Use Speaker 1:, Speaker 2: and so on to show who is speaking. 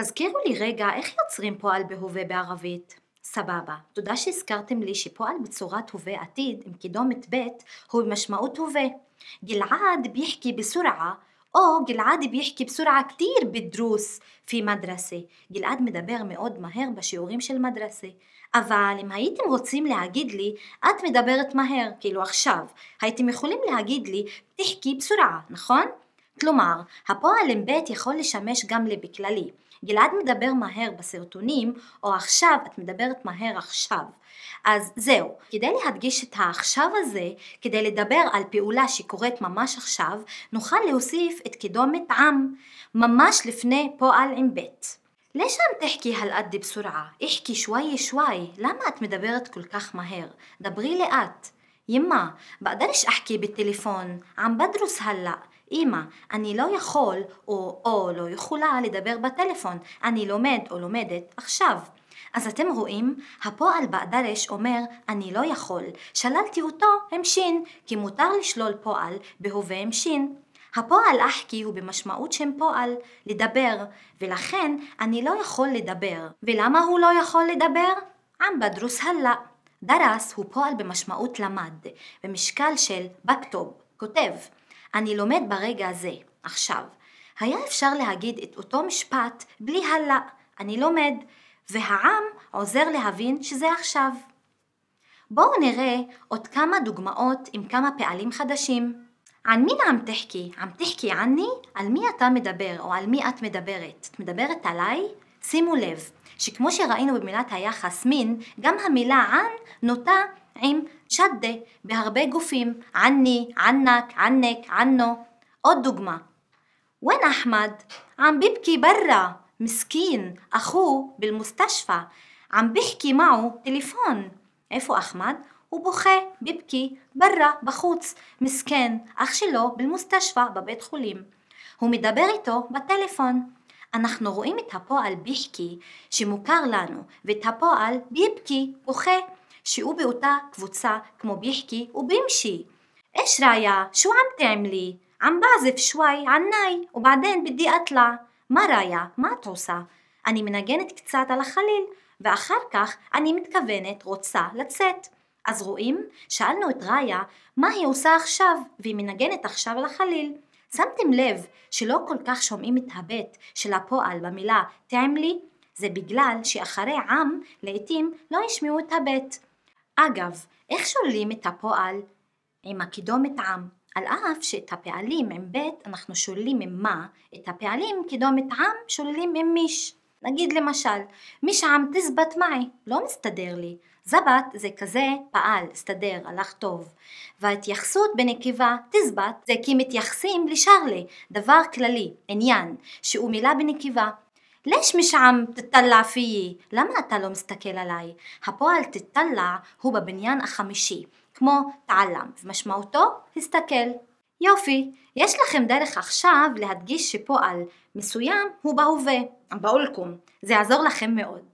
Speaker 1: תזכירו לי רגע איך יוצרים פועל בהווה בערבית. סבבה, תודה שהזכרתם לי שפועל בצורת הווה עתיד עם קידומת ב' הוא במשמעות הווה. גלעד ביחכי בסורעה או גלעד ביחכי בסורעה כתיר בדרוס פי מדרסה. גלעד מדבר מאוד מהר בשיעורים של מדרסה. אבל אם הייתם רוצים להגיד לי, את מדברת מהר, כאילו עכשיו, הייתם יכולים להגיד לי, תחכי בסורעה, נכון? כלומר, הפועל עם ב' יכול לשמש גם לבכללי. גלעד מדבר מהר בסרטונים, או עכשיו את מדברת מהר עכשיו. אז זהו, כדי להדגיש את העכשיו הזה, כדי לדבר על פעולה שקורית ממש עכשיו, נוכל להוסיף את קידומת עם, ממש לפני פועל עם ב'. ليش عم تحكي هالقد بسرعة؟ احكي שוואי, شوي، لما את מדברת כל כך מהר? דברי לאט. ימה, بقدرش אחכי בטלפון, עם בדרוס הלאה. אמא, אני לא יכול או, או לא יכולה לדבר בטלפון, אני לומד או לומדת עכשיו. אז אתם רואים, הפועל באדרש אומר אני לא יכול, שללתי אותו עם שין, כי מותר לשלול פועל בהווה עם שין. הפועל אחקי הוא במשמעות שם פועל, לדבר, ולכן אני לא יכול לדבר. ולמה הוא לא יכול לדבר? עם בדרוס הלא. דרס הוא פועל במשמעות למד, במשקל של בכתוב, כותב. אני לומד ברגע הזה, עכשיו. היה אפשר להגיד את אותו משפט בלי הלא, אני לומד, והעם עוזר להבין שזה עכשיו. בואו נראה עוד כמה דוגמאות עם כמה פעלים חדשים. ען מין עם תחכי? עם תחכי עני? על מי אתה מדבר או על מי את מדברת? את מדברת עליי? שימו לב שכמו שראינו במילת היחס מין, גם המילה ען נוטה עם שדה בהרבה גופים, עני, ענק, ענק, ענו. עוד דוגמה. وين أحمد? عم ببكي برا مسكين أخوه بالمستشفى عم بحكي معه تليفون איפה אחמד? הוא בוכה, ביבקי, ברא, בחוץ, מסכן, אח שלו במוסתשפא, בבית חולים. הוא מדבר איתו בטלפון. אנחנו רואים את הפועל ביחקי שמוכר לנו, ואת הפועל ביבקי, בוכה, שהוא באותה קבוצה כמו ביחקי ובימשי. إيش رايا شو عم تعملي عم بعزف شوي عناي وبعدين بدي أطلع מה ראיה? מה את עושה? אני מנגנת קצת על החליל ואחר כך אני מתכוונת רוצה לצאת. אז רואים? שאלנו את ראיה מה היא עושה עכשיו והיא מנגנת עכשיו על החליל. שמתם לב שלא כל כך שומעים את הבט של הפועל במילה תעמלי? זה בגלל שאחרי עם לעתים לא ישמעו את הבט. אגב, איך שוללים את הפועל? עם הקידומת עם. על אף שאת הפעלים עם ב' אנחנו שוללים עם מה, את הפעלים קידומת עם שוללים עם מיש. נגיד למשל, מיש עם תזבת מעי, לא מסתדר לי. זבת זה כזה פעל, הסתדר, הלך טוב. וההתייחסות בנקבה תזבת זה כי מתייחסים לשרלה, דבר כללי, עניין, שהוא מילה בנקבה. ليش مش عم تطلع فيي? למה אתה לא מסתכל עליי? הפועל תטלע הוא בבניין החמישי, כמו תעלם, ומשמעותו הסתכל. יופי, יש לכם דרך עכשיו להדגיש שפועל מסוים הוא בהווה, באולקום, זה יעזור לכם מאוד.